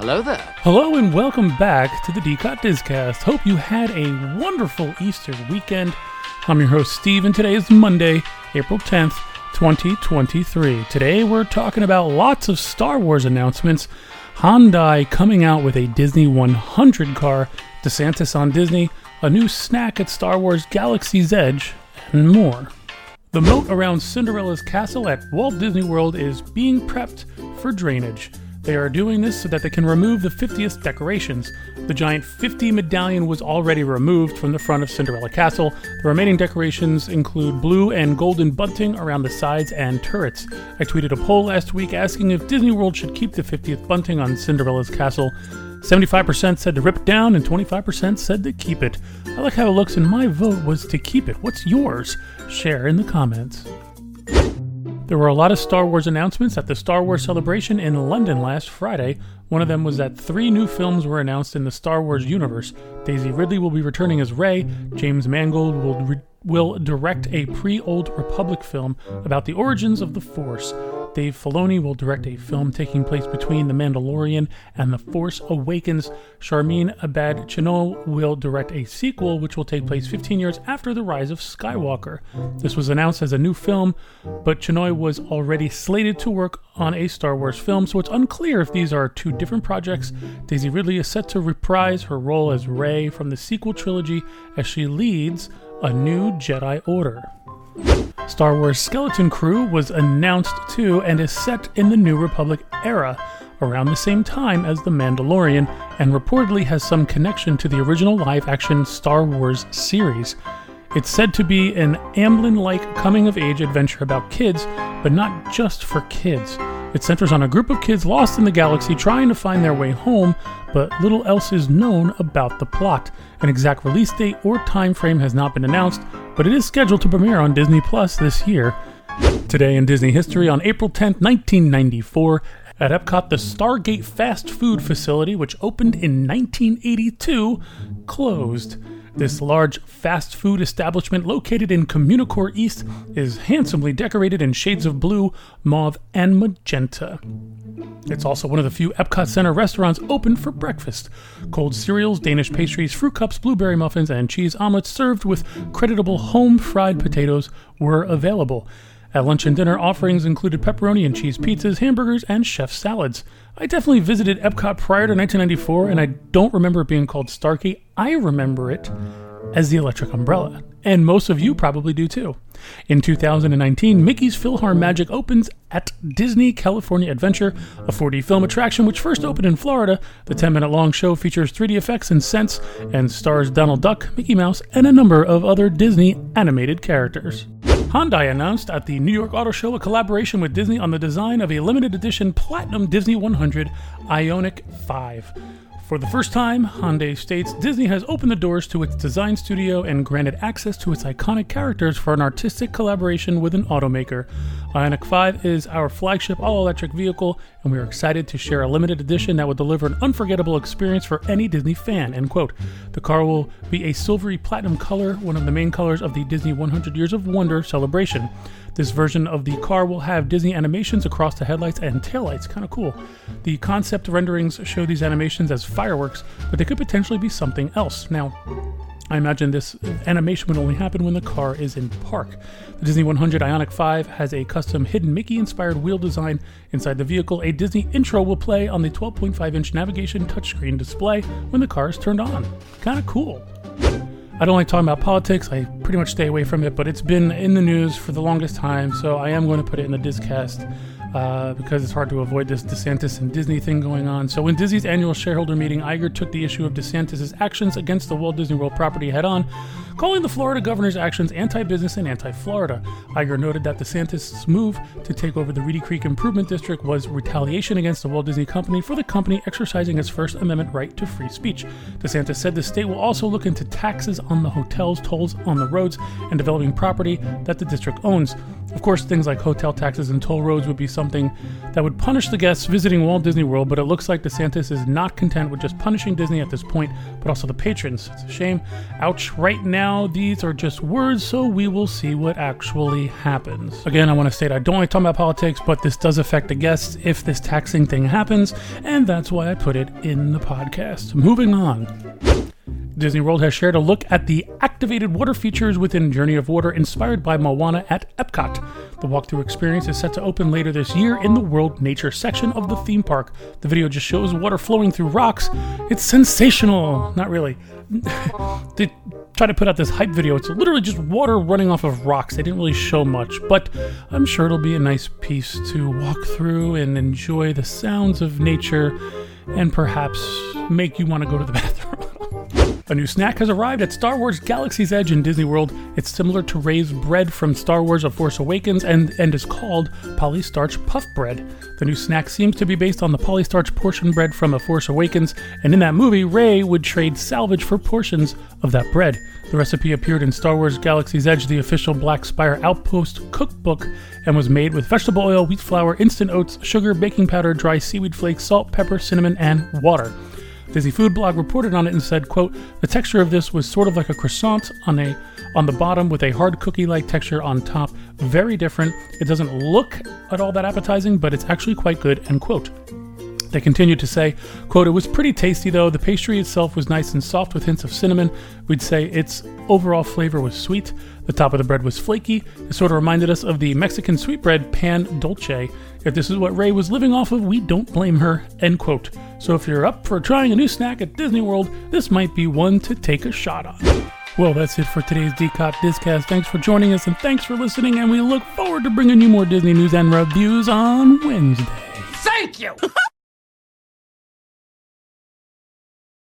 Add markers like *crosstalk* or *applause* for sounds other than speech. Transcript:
Hello there. Hello and welcome back to the D-COT Discast. Hope you had a wonderful Easter weekend. I'm your host Steve, and today is Monday, April 10th, 2023. Today we're talking about lots of Star Wars announcements, Hyundai coming out with a Disney 100 car, DeSantis on Disney, a new snack at Star Wars Galaxy's Edge, and more. The moat around Cinderella's castle at Walt Disney World is being prepped for drainage. They are doing this so that they can remove the 50th decorations. The giant 50 medallion was already removed from the front of Cinderella Castle. The remaining decorations include blue and golden bunting around the sides and turrets. I tweeted a poll last week asking if Disney World should keep the 50th bunting on Cinderella's castle. 75% said to rip it down, and 25% said to keep it. I like how it looks, and my vote was to keep it. What's yours? Share in the comments. There were a lot of Star Wars announcements at the Star Wars celebration in London last Friday. One of them was that three new films were announced in the Star Wars universe. Daisy Ridley will be returning as Rey. James Mangold will re- will direct a pre-Old Republic film about the origins of the Force. Dave Filoni will direct a film taking place between The Mandalorian and The Force Awakens. Sharmeen Obaid-Chinoy will direct a sequel which will take place 15 years after the rise of Skywalker. This was announced as a new film, but Chinoy was already slated to work on a Star Wars film, so it's unclear if these are two different projects. Daisy Ridley is set to reprise her role as Rey from the sequel trilogy as she leads a new Jedi Order. Star Wars Skeleton Crew was announced too and is set in the New Republic era, around the same time as The Mandalorian, and reportedly has some connection to the original live action Star Wars series. It's said to be an Amblin like coming of age adventure about kids, but not just for kids. It centers on a group of kids lost in the galaxy trying to find their way home, but little else is known about the plot. An exact release date or time frame has not been announced, but it is scheduled to premiere on Disney Plus this year. Today in Disney history, on April 10, 1994, at Epcot, the Stargate fast food facility, which opened in 1982, closed. This large fast food establishment located in Communicore East is handsomely decorated in shades of blue, mauve, and magenta. It's also one of the few Epcot Center restaurants open for breakfast. Cold cereals, Danish pastries, fruit cups, blueberry muffins, and cheese omelets served with creditable home fried potatoes were available. At lunch and dinner, offerings included pepperoni and cheese pizzas, hamburgers, and chef salads. I definitely visited Epcot prior to 1994, and I don't remember it being called Stargate. I remember it as the Electric Umbrella, and most of you probably do too. In 2019, Mickey's PhilharMagic opens at Disney California Adventure, a 4D film attraction which first opened in Florida. The 10 minute long show features 3D effects and scents and stars Donald Duck, Mickey Mouse, and a number of other Disney animated characters. Hyundai announced at the New York Auto Show a collaboration with Disney on the design of a limited edition Platinum Disney 100 Ioniq 5. For the first time, Hyundai states Disney has opened the doors to its design studio and granted access to its iconic characters for an artistic collaboration with an automaker. Ioniq 5 is our flagship all electric vehicle, and we are excited to share a limited edition that will deliver an unforgettable experience for any Disney fan. End quote. The car will be a silvery platinum color, one of the main colors of the Disney 100 Years of Wonder celebration. This version of the car will have Disney animations across the headlights and taillights. Kind of cool. The concept renderings show these animations as fireworks, but they could potentially be something else. Now, I imagine this animation would only happen when the car is in park. The Disney 100 Ioniq 5 has a custom hidden Mickey inspired wheel design inside the vehicle. A Disney intro will play on the 12.5 inch navigation touchscreen display when the car is turned on. Kind of cool. I don't like talking about politics. I pretty much stay away from it, but it's been in the news for the longest time, so I am going to put it in the Discast uh, because it's hard to avoid this DeSantis and Disney thing going on. So, in Disney's annual shareholder meeting, Iger took the issue of DeSantis' actions against the Walt Disney World property head on, calling the Florida governor's actions anti business and anti Florida. Iger noted that DeSantis' move to take over the Reedy Creek Improvement District was retaliation against the Walt Disney Company for the company exercising its First Amendment right to free speech. DeSantis said the state will also look into taxes on the hotels, tolls on the roads, and developing property that the district owns. Of course, things like hotel taxes and toll roads would be something that would punish the guests visiting Walt Disney World, but it looks like DeSantis is not content with just punishing Disney at this point, but also the patrons. It's a shame. Ouch. Right now, these are just words, so we will see what actually happens. Again, I want to state I don't like talking about politics, but this does affect the guests if this taxing thing happens, and that's why I put it in the podcast. Moving on. Disney World has shared a look at the activated water features within Journey of Water inspired by Moana at Epcot. The walkthrough experience is set to open later this year in the World Nature section of the theme park. The video just shows water flowing through rocks. It's sensational. Not really. *laughs* they try to put out this hype video. It's literally just water running off of rocks. They didn't really show much, but I'm sure it'll be a nice piece to walk through and enjoy the sounds of nature and perhaps make you want to go to the *laughs* bathroom. A new snack has arrived at Star Wars Galaxy's Edge in Disney World. It's similar to Rey's bread from Star Wars A Force Awakens and, and is called Polystarch Puff Bread. The new snack seems to be based on the polystarch portion bread from A Force Awakens, and in that movie, Rey would trade salvage for portions of that bread. The recipe appeared in Star Wars Galaxy's Edge, the official Black Spire Outpost cookbook, and was made with vegetable oil, wheat flour, instant oats, sugar, baking powder, dry seaweed flakes, salt, pepper, cinnamon, and water. Disney Food Blog reported on it and said, quote, the texture of this was sort of like a croissant on a on the bottom with a hard cookie-like texture on top. Very different. It doesn't look at all that appetizing, but it's actually quite good, end quote. They continued to say, quote, it was pretty tasty though. The pastry itself was nice and soft with hints of cinnamon. We'd say its overall flavor was sweet. The top of the bread was flaky. It sort of reminded us of the Mexican sweetbread pan dulce. If this is what Rey was living off of, we don't blame her, end quote. So if you're up for trying a new snack at Disney World, this might be one to take a shot on. Well, that's it for today's DCOT Discast. Thanks for joining us and thanks for listening, and we look forward to bringing you more Disney news and reviews on Wednesday. Thank you! *laughs*